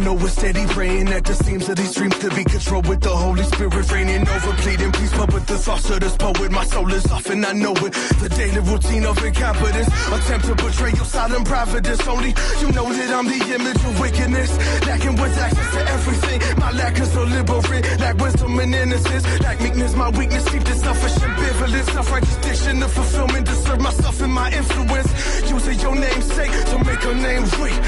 know it's steady praying at the seams of these dreams to be controlled with the Holy Spirit reigning over, pleading peace. But with the thoughts of this poet, my soul is off and I know it. The daily routine of incompetence, attempt to betray your silent providence. Only you know that I'm the image of wickedness, lacking with access to everything. My lack is deliberate, lack wisdom and innocence, lack meekness, my weakness. deep the selfish ambivalence, self-righteous diction of fulfillment to serve myself and my influence. Using your namesake to make a name great.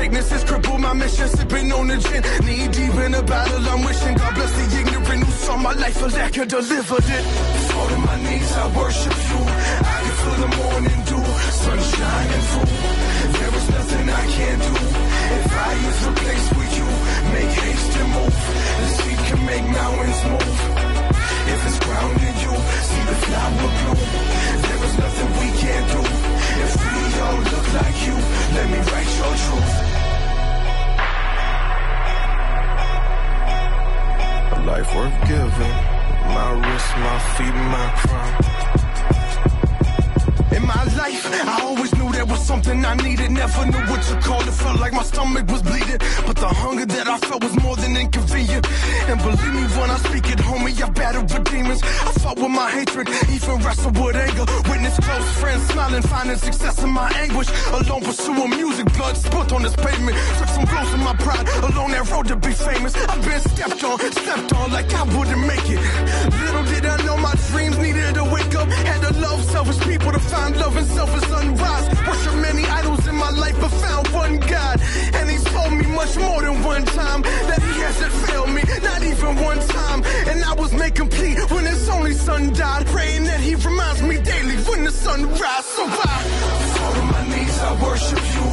Sickness has crippled my mission, sipping on the gin. Knee deep in a battle, I'm wishing God bless the ignorant who saw my life a lack of delivered it. Fall my knees, I worship you. I can feel the morning dew, sun shining through. There is nothing I can't do. If I is replaced with you, make haste and move. The seed can make mountains move. If it's grounded, you see the flower bloom. There is nothing we can't do. If we all look like you, let me write your truth. A life worth giving. My wrist, my feet, my crown. In my life, I always there was something I needed. Never knew what you called it. Felt like my stomach was bleeding. But the hunger that I felt was more than inconvenient. And believe me when I speak it, homie, I battled with demons. I fought with my hatred, even wrestled with anger. Witness close friends smiling, finding success in my anguish. Alone pursuing music, blood spilt on this pavement. Took some blows in my pride, along that road to be famous. I've been stepped on, stepped on like I wouldn't make it. Little did I know my dreams needed to wake up. Had to love selfish people to find love and selfish sunrise. Worship many idols in my life, but found one God. And He's told me much more than one time that He hasn't failed me, not even one time. And I was made complete when His only Son died. Praying that He reminds me daily when the sun rises. So I fall to my knees, I worship You.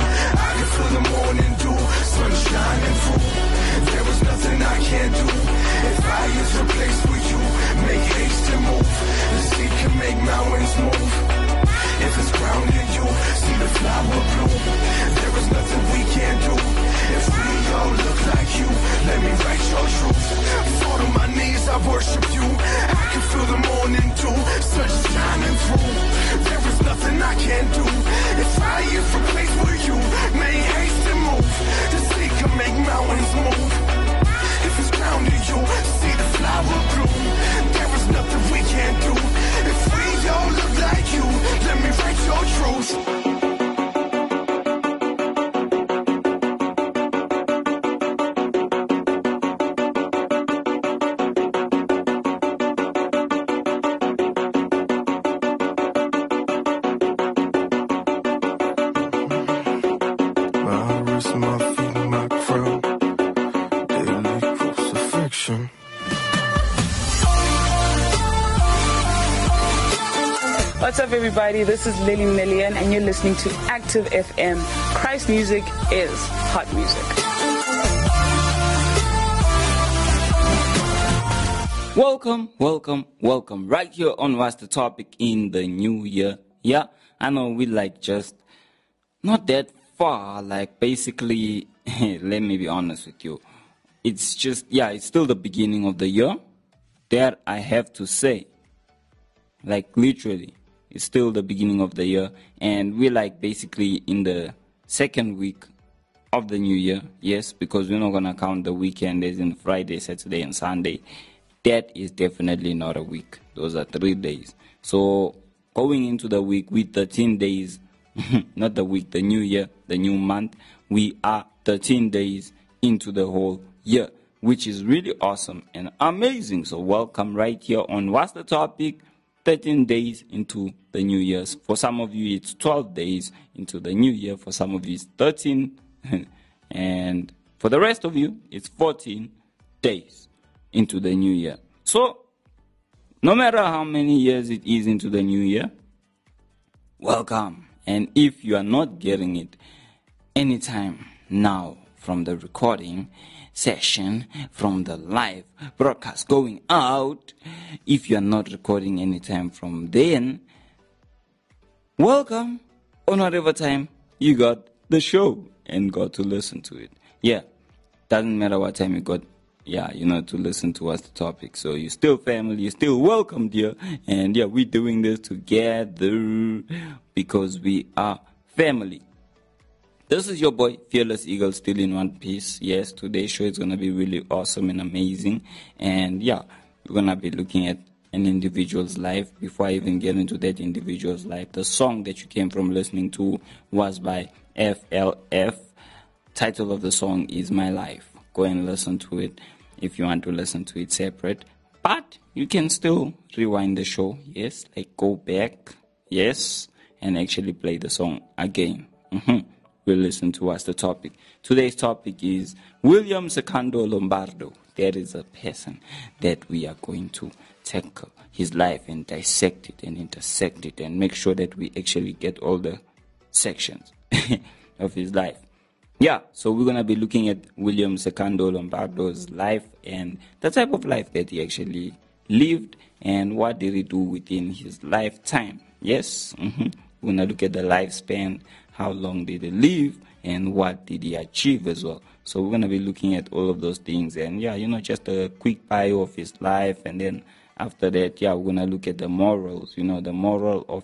I can feel the morning dew, sun shining through. My wrist, my feet, my crown. Daily crucifixion. What's up, everybody? This is Lily Million, and you're listening to Active FM. Christ music is hot music. Welcome, welcome, welcome. Right here on What's the Topic in the New Year. Yeah, I know we like just not that far. Like basically, let me be honest with you. It's just, yeah, it's still the beginning of the year. That I have to say. Like literally, it's still the beginning of the year. And we're like basically in the second week of the new year. Yes, because we're not going to count the weekend as in Friday, Saturday, and Sunday. That is definitely not a week. Those are three days. So going into the week with 13 days, not the week, the new year, the new month, we are 13 days into the whole year, which is really awesome and amazing. So welcome right here on What's the Topic? 13 days into the new year. For some of you, it's 12 days into the new year. For some of you, it's 13. and for the rest of you, it's 14 days into the new year. So, no matter how many years it is into the new year, welcome. And if you are not getting it anytime now from the recording session, from the live broadcast going out, if you are not recording anytime from then, welcome on whatever time you got the show and got to listen to it. Yeah, doesn't matter what time you got yeah, you know, to listen to us, the topic. So you're still family, you're still welcome, dear. And yeah, we're doing this together because we are family. This is your boy, Fearless Eagle, still in one piece. Yes, today's show is going to be really awesome and amazing. And yeah, we're going to be looking at an individual's life. Before I even get into that individual's life, the song that you came from listening to was by FLF. Title of the song is My Life. Go and listen to it if you want to listen to it separate. But you can still rewind the show, yes, like go back, yes, and actually play the song again. Mm-hmm. We'll listen to what's the topic. Today's topic is William Secondo Lombardo. That is a person that we are going to tackle his life and dissect it and intersect it and make sure that we actually get all the sections of his life. Yeah, so we're gonna be looking at William Secondo Lombardo's life and the type of life that he actually lived and what did he do within his lifetime. Yes, mm-hmm. we're gonna look at the lifespan, how long did he live, and what did he achieve as well. So we're gonna be looking at all of those things and yeah, you know, just a quick bio of his life and then after that, yeah, we're gonna look at the morals, you know, the moral of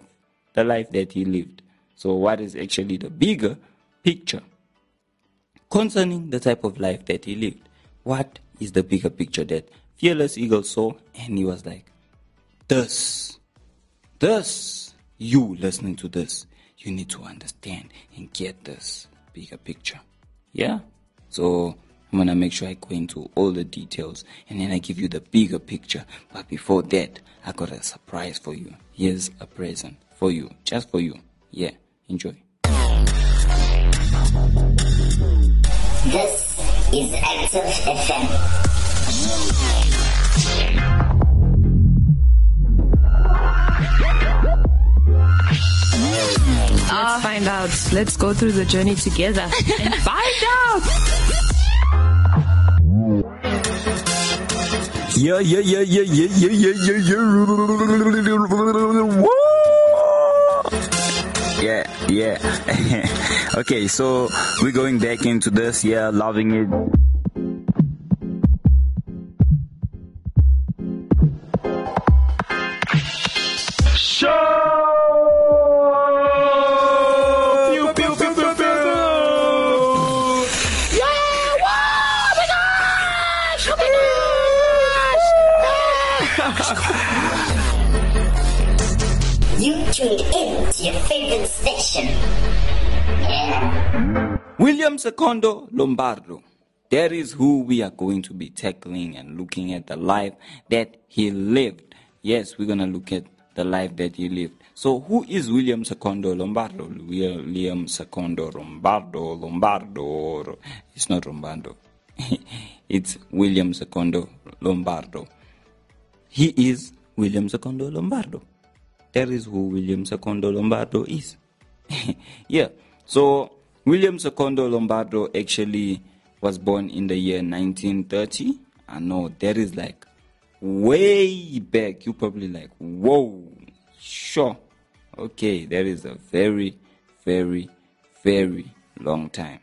the life that he lived. So what is actually the bigger picture? Concerning the type of life that he lived. What is the bigger picture that Fearless Eagle saw? And he was like, This, this, you listening to this, you need to understand and get this bigger picture. Yeah? So I'm gonna make sure I go into all the details and then I give you the bigger picture. But before that, I got a surprise for you. Here's a present for you, just for you. Yeah, enjoy. This is Active FM. Let's find out. Let's go through the journey together and find out. Yeah, yeah, yeah, yeah, yeah, yeah, yeah, yeah, yeah. Woo! Yeah, yeah. okay, so we're going back into this, yeah, loving it. Secondo Lombardo. That is who we are going to be tackling and looking at the life that he lived. Yes, we're going to look at the life that he lived. So, who is William Secondo Lombardo? William Secondo Lombardo, Lombardo. It's not Lombardo. it's William Secondo Lombardo. He is William Secondo Lombardo. That is who William Secondo Lombardo is. yeah. So William Secondo Lombardo actually was born in the year 1930. I know that is like way back. You probably like, whoa, sure. Okay, that is a very, very, very long time.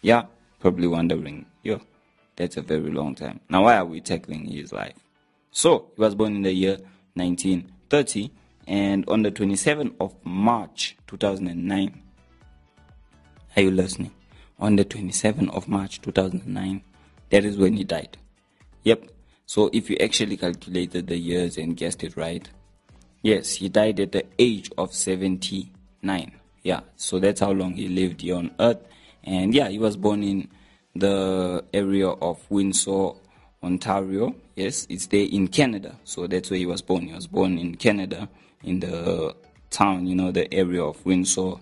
Yeah, probably wondering, yo, that's a very long time. Now, why are we tackling his life? So, he was born in the year 1930 and on the 27th of March 2009. Are you listening? On the 27th of March 2009, that is when he died. Yep. So if you actually calculated the years and guessed it right, yes, he died at the age of 79. Yeah. So that's how long he lived here on earth. And yeah, he was born in the area of Windsor, Ontario. Yes, it's there in Canada. So that's where he was born. He was born in Canada, in the town, you know, the area of Windsor,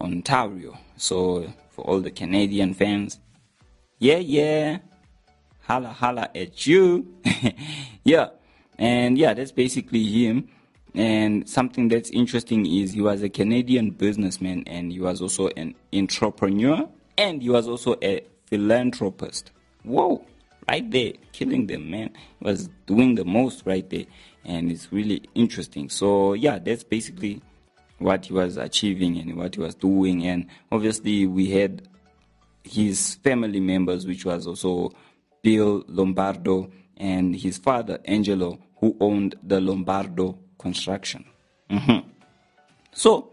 Ontario. So for all the Canadian fans, yeah, yeah, holla, holla at you. yeah, and yeah, that's basically him. And something that's interesting is he was a Canadian businessman and he was also an entrepreneur and he was also a philanthropist. Whoa, right there, killing them, man. He was doing the most right there. And it's really interesting. So, yeah, that's basically what he was achieving and what he was doing. And obviously, we had his family members, which was also Bill Lombardo and his father Angelo, who owned the Lombardo Construction. Mhm. So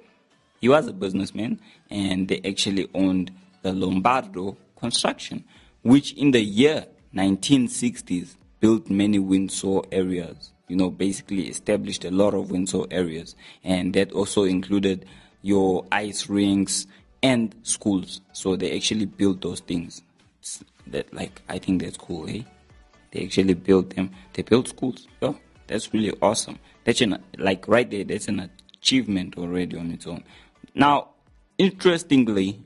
he was a businessman, and they actually owned the Lombardo Construction, which in the year 1960s built many Windsor areas. You know, basically established a lot of Windsor areas, and that also included your ice rinks and schools. So they actually built those things. That like I think that's cool, eh? They actually built them. They built schools. Yeah, that's really awesome. That's an, like right there. That's an achievement already on its own. Now, interestingly,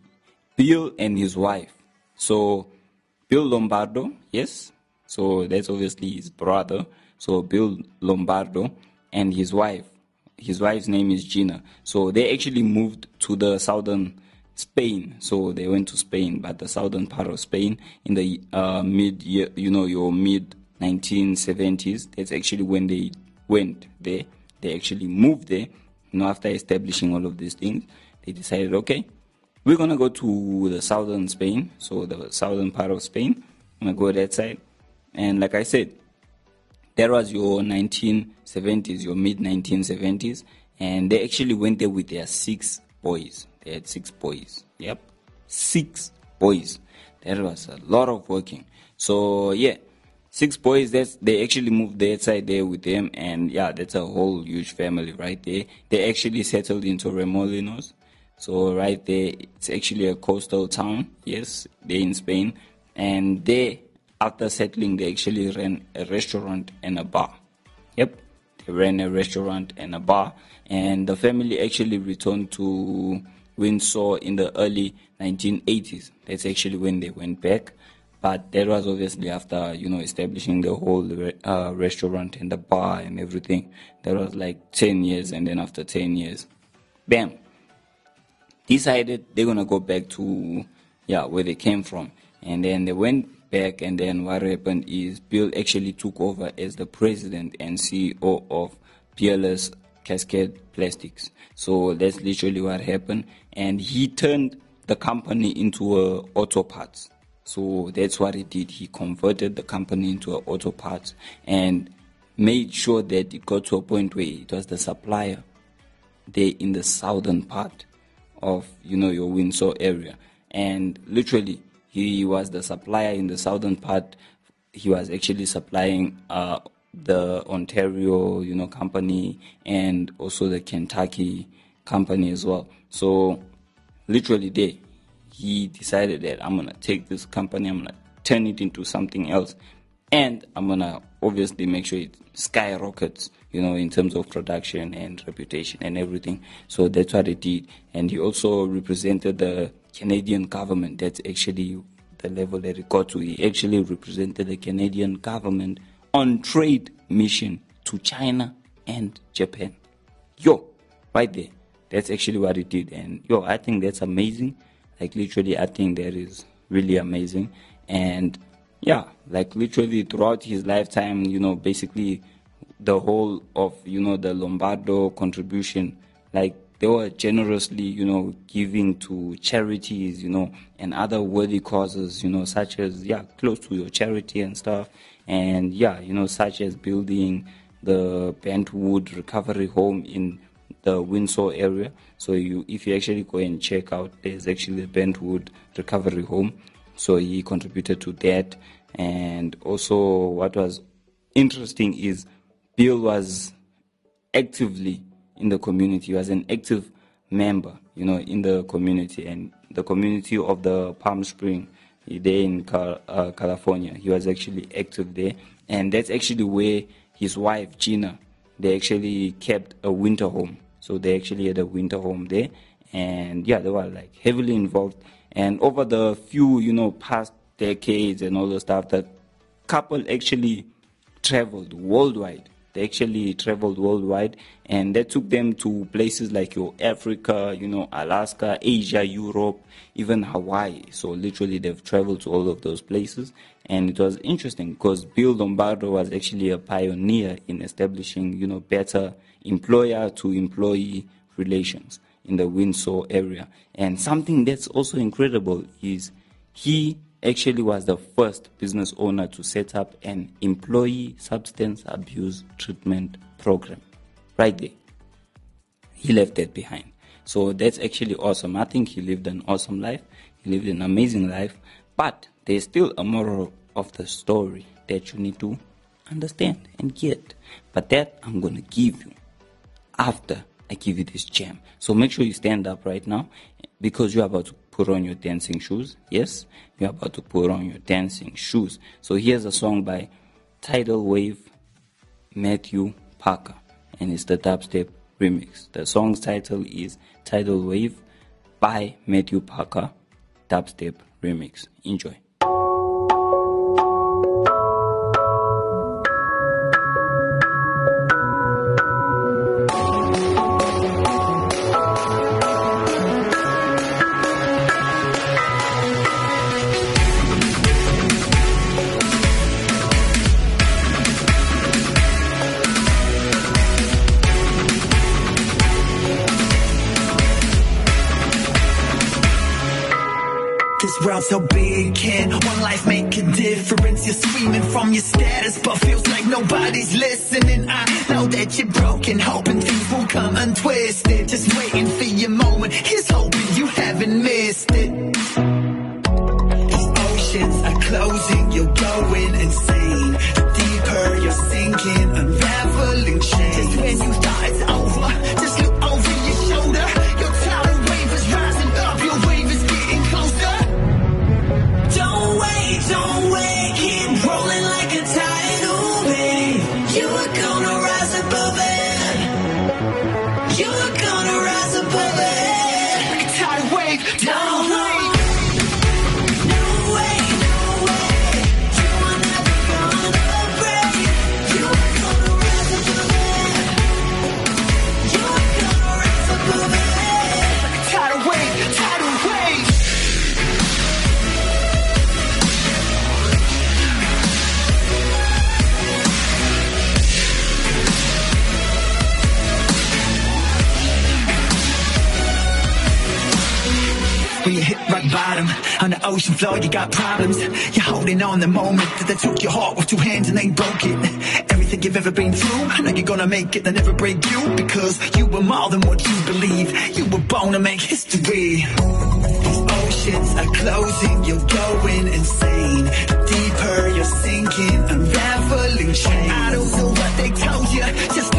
Bill and his wife. So, Bill Lombardo, yes. So that's obviously his brother. So Bill Lombardo and his wife. His wife's name is Gina. So they actually moved to the southern Spain. So they went to Spain, but the southern part of Spain in the uh, mid, year, you know, your mid 1970s. That's actually when they went there. They actually moved there. You know, after establishing all of these things, they decided, okay, we're gonna go to the southern Spain, so the southern part of Spain. I'm gonna go that side, and like I said, that was your 1970s, your mid 1970s, and they actually went there with their six boys. They had six boys. Yep, six boys. That was a lot of working. So yeah, six boys. That's they actually moved that side there with them, and yeah, that's a whole huge family right there. They actually settled in Torremolinos. So right there, it's actually a coastal town. Yes, they're in Spain, and they after settling, they actually ran a restaurant and a bar. Yep, they ran a restaurant and a bar, and the family actually returned to Windsor in the early 1980s. That's actually when they went back. But that was obviously after you know establishing the whole uh, restaurant and the bar and everything. That was like 10 years, and then after 10 years, bam, decided they're gonna go back to yeah where they came from, and then they went back, and then what happened is Bill actually took over as the president and CEO of Peerless Cascade Plastics. So that's literally what happened, and he turned the company into a auto parts. So that's what he did. He converted the company into an auto parts and made sure that it got to a point where it was the supplier there in the southern part of you know your Windsor area, and literally he was the supplier in the southern part. He was actually supplying uh, the Ontario you know company and also the Kentucky company as well. So literally there he decided that I'm gonna take this company, I'm gonna turn it into something else, and I'm gonna obviously make sure it skyrockets, you know, in terms of production and reputation and everything. So that's what he did, and he also represented the Canadian government. That's actually the level that he got to. He actually represented the Canadian government on trade mission to China and Japan. Yo, right there. That's actually what he did, and yo, I think that's amazing. Like literally, I think that is really amazing. And yeah, like literally throughout his lifetime, you know, basically the whole of you know the Lombardo contribution, like they were generously, you know, giving to charities, you know, and other worthy causes, you know, such as yeah, close to your charity and stuff, and yeah, you know, such as building the Brentwood Recovery Home in the Windsor area. So you, if you actually go and check out, there's actually a Brentwood Recovery Home. So he contributed to that, and also what was interesting is Bill was actively in the community. He was an active member, you know, in the community and the community of the Palm Spring there in uh, California. He was actually active there, and that's actually where his wife Gina they actually kept a winter home. So they actually had a winter home there, and yeah, they were like heavily involved. And over the few, you know, past decades and all the stuff, that couple actually traveled worldwide. They actually traveled worldwide, and that took them to places like your Africa, you know, Alaska, Asia, Europe, even Hawaii. So literally, they've traveled to all of those places, and it was interesting because Bill Lombardo was actually a pioneer in establishing, you know, better employer to employee relations in the Windsor area. And something that's also incredible is he actually was the first business owner to set up an employee substance abuse treatment program. Right there. He left that behind. So that's actually awesome. I think he lived an awesome life. He lived an amazing life. But there's still a moral of the story that you need to understand and get. But that I'm going to give you after I give you this gem. So make sure you stand up right now because you're about to put on your dancing shoes. Yes, you're about to put on your dancing shoes. So here's a song by Tidal Wave Matthew Parker, and it's the dubstep remix. The song's title is Tidal Wave by Matthew Parker, dubstep remix. Enjoy. So big, can one life make a difference? You're screaming from your status, but feels like nobody's listening. I know that you're broken, hoping things will come untwisted. Just waiting for your moment. Here's hoping you haven't missed problems. You're holding on the moment that they took your heart with two hands and they broke it. Everything you've ever been through, I know you're gonna make it. They never break you because you were more than what you believe. You were born to make history. These oceans are closing, you're going insane. Deeper you're sinking, unraveling chains. I don't know what they told you. Just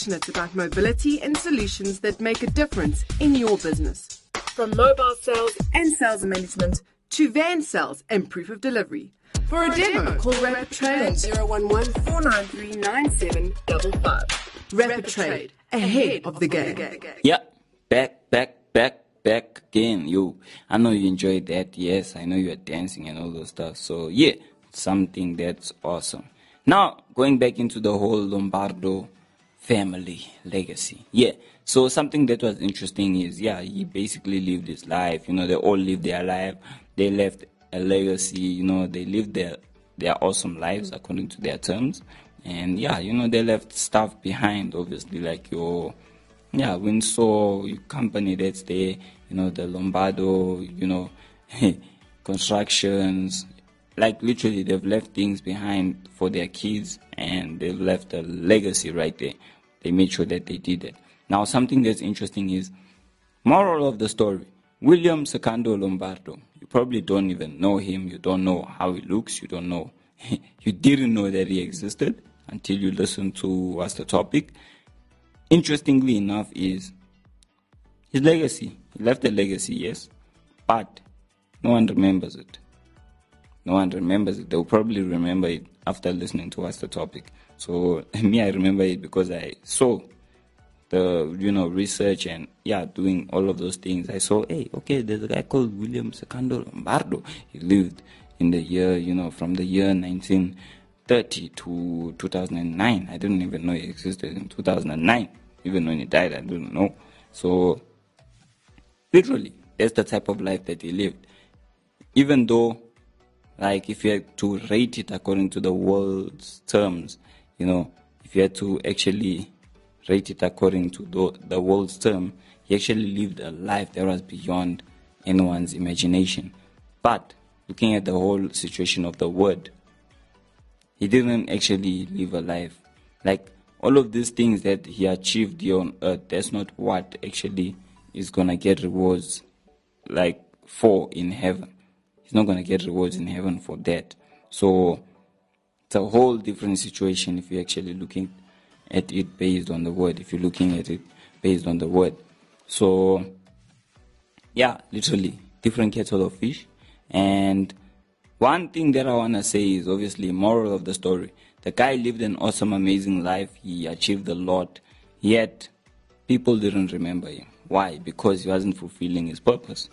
passionate about mobility and solutions that make a difference in your business. From mobile sales and sales management to van sales and proof of delivery. For a demo, call Rapid Trade on 011 493 9755. Rapid Trade, ahead of the game. Yeah, back, back, back, back again. You, I know you enjoyed that. Yes, I know you are dancing and all those stuff. So yeah, something that's awesome. Now going back into the whole Lombardo family legacy. Yeah. So something that was interesting is yeah, he basically lived his life. You know, they all lived their life. They left a legacy. You know, they lived their their awesome lives according to their terms. And yeah, you know, they left stuff behind. Obviously, like your yeah, Windsor your company that's there. You know, the Lombardo. You know, constructions. Like literally, they've left things behind for their kids, and they've left a legacy right there. They made sure that they did it. Now, something that's interesting is moral of the story. William Secondo Lombardo. You probably don't even know him. You don't know how he looks. You don't know. you didn't know that he existed until you listened to what's the topic. Interestingly enough, is his legacy. He left a legacy, yes, but no one remembers it. No one remembers it. They'll probably remember it after listening to what's the topic. So me, I remember it because I saw the you know research and yeah doing all of those things. I saw hey okay there's a guy called william secondo lombardo. He lived in the year you know from the year 1930 to 2009 i didn't even know he existed in 2009 even when he died i didn't know. So literally that's the type of life that he lived. Even though like if you had to rate it according to the world's terms you know if you had to actually rate it according to the, the world's term, he actually lived a life that was beyond anyone's imagination. But looking at the whole situation of the word, he didn't actually live a life. Like all of these things that he achieved here on earth, that's not what actually is gonna get rewards like for in heaven. He's not gonna get rewards in heaven for that. So it's a whole different situation if you're actually looking at it based on the word, if you're looking at it based on the word. So, yeah, literally, different kettle of fish. And one thing that I want to say is obviously, moral of the story. The guy lived an awesome, amazing life. He achieved a lot. Yet, people didn't remember him. Why? Because he wasn't fulfilling his purpose.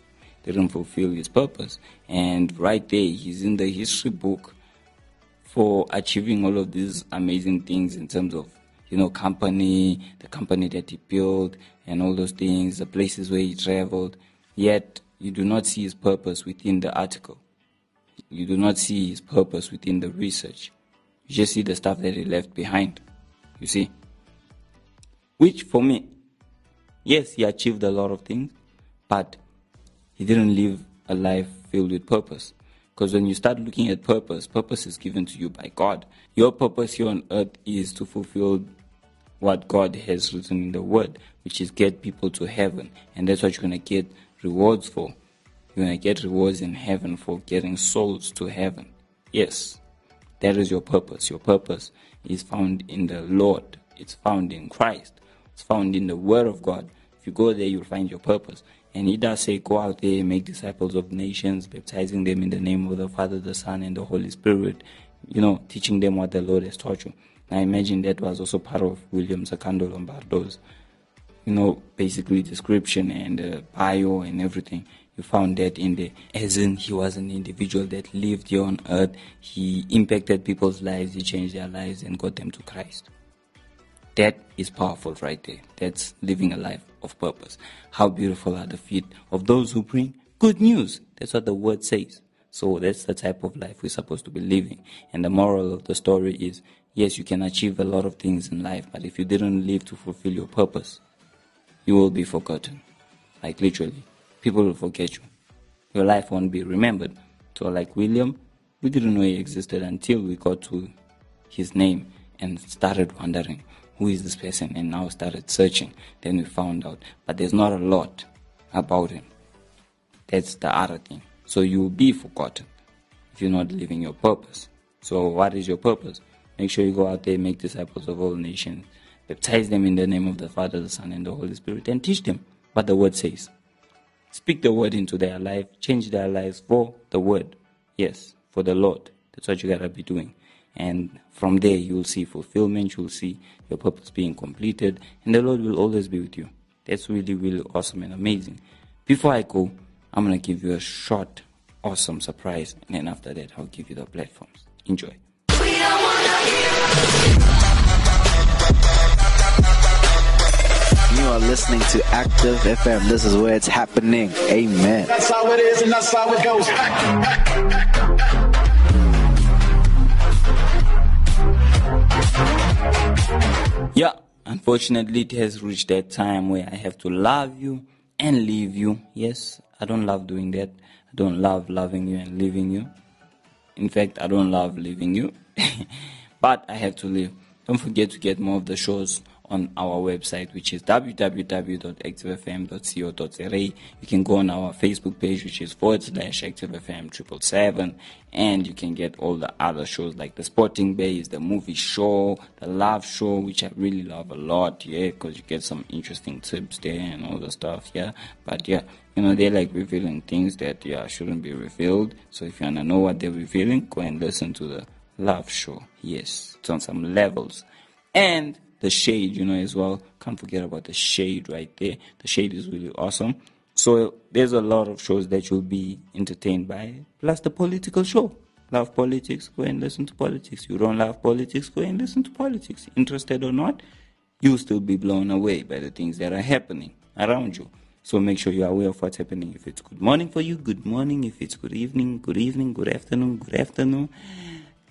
Didn't fulfill his purpose. And right there, he's in the history book for achieving all of these amazing things in terms of you know, company, the company that he built, and all those things, the places where he traveled. Yet, you do not see his purpose within the article. You do not see his purpose within the research. You just see the stuff that he left behind. You see? Which, for me, yes, he achieved a lot of things, but he didn't live a life filled with purpose. Because when you start looking at purpose, purpose is given to you by God. Your purpose here on earth is to fulfill what God has written in the Word, which is get people to heaven. And that's what you're going to get rewards for. You're going to get rewards in heaven for getting souls to heaven. Yes, that is your purpose. Your purpose is found in the Lord, it's found in Christ, it's found in the Word of God. If you go there, you'll find your purpose. And he does say, Go out there, make disciples of nations, baptizing them in the name of the Father, the Son, and the Holy Spirit, you know, teaching them what the Lord has taught you. I imagine that was also part of William Secondo Lombardo's, you know, basically description and uh, bio and everything. You found that in the As in, he was an individual that lived here on earth. He impacted people's lives. He changed their lives and got them to Christ. That is powerful right there. That's living a life of purpose. How beautiful are the feet of those who bring good news. That's what the word says. So that's the type of life we're supposed to be living. And the moral of the story is yes, you can achieve a lot of things in life, but if you didn't live to fulfill your purpose, you will be forgotten. Like literally, people will forget you. Your life won't be remembered. So, like William, we didn't know he existed until we got to his name and started wondering who is this person and now started searching. Then we found out. But there's not a lot about him. That's the other thing. So you will be forgotten if you're not living your purpose. So what is your purpose? Make sure you go out there, make disciples of all nations, Baptize them in the name of the Father, the Son, and the Holy Spirit, and teach them what the word says. Speak the word into their life, change their lives for the word. Yes, for the Lord. That's what you gotta be doing. And from there, you'll see fulfillment, you'll see your purpose being completed, and the Lord will always be with you. That's really, really awesome and amazing. Before I go, I'm gonna give you a short, awesome surprise, and then after that, I'll give you the platforms. Enjoy. You are listening to Active FM. This is where it's happening. Amen. That's how it is, and that's how it goes. Yeah, unfortunately, it has reached that time where I have to love you and leave you. Yes, I don't love doing that. I don't love loving you and leaving you. In fact, I don't love leaving you, but I have to leave. Don't forget to get more of the shows on our website, which is www.activefm.co.za. You can go on our Facebook page, which is forward slash activefm triple seven, and you can get all the other shows like the Sporting Base, the movie show, the love show, which I really love a lot, yeah, because you get some interesting tips there and all the stuff, yeah. But yeah, you know, they're like revealing things that, yeah, shouldn't be revealed. So if you want to know what they're revealing, go and listen to the love show. Yes, it's on some levels. And the shade, you know, as well. Can't forget about the shade right there. The shade is really awesome. So there's a lot of shows that you'll be entertained by, plus the political show. Love politics, go and listen to politics. You don't love politics, go and listen to politics. Interested or not, you'll still be blown away by the things that are happening around you. So make sure you're aware of what's happening. If it's good morning for you, good morning. If it's good evening, good evening, good afternoon, good afternoon.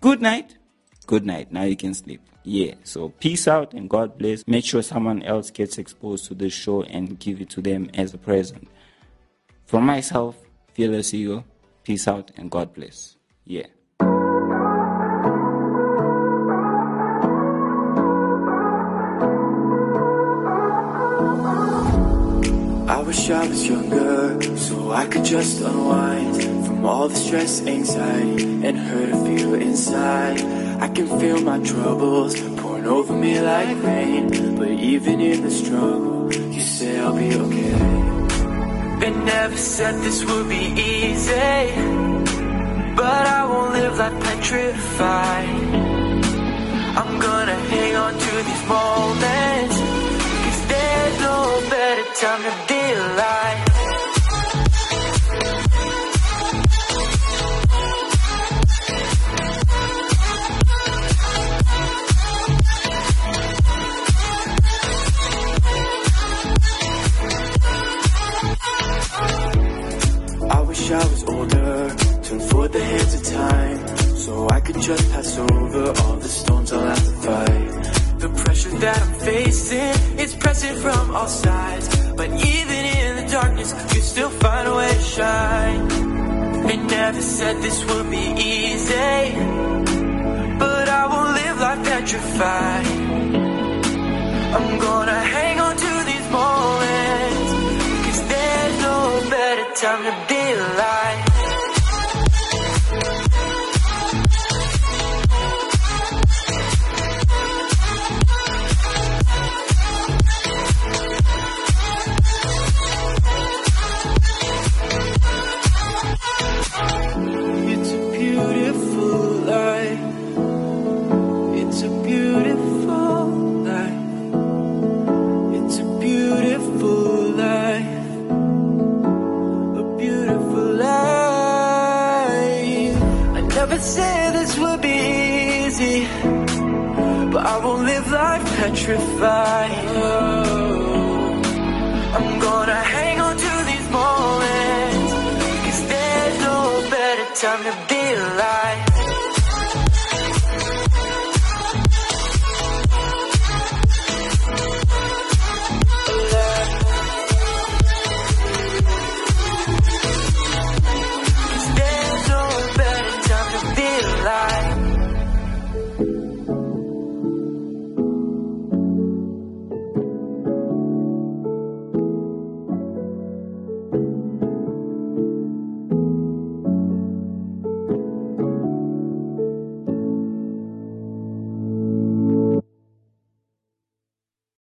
Good night, good night. Now you can sleep. Yeah. So peace out and God bless. Make sure someone else gets exposed to this show and give it to them as a present. for myself, Fearless Eagle, peace out and God bless. Yeah. I wish I was younger so I could just unwind from all the stress, anxiety, and hurt I feel inside. I can feel my troubles pouring over me like rain, but even in the struggle, you say I'll be okay. They never said this would be easy, but I won't live like petrified. I'm gonna hang on to these moments, cause there's no better time to be alive. Wish I was older, turn forward the hands of time, so I could just pass over all the storms I'll have to fight. The pressure that I'm facing is pressing from all sides. But even in the darkness, you still find a way to shine. They never said this would be easy, but I won't live like petrified. I'm gonna hang on to these moments, time to be alive. Never said this would be easy, but I won't live life petrified. I'm gonna hang on to these moments, cause there's no better time to.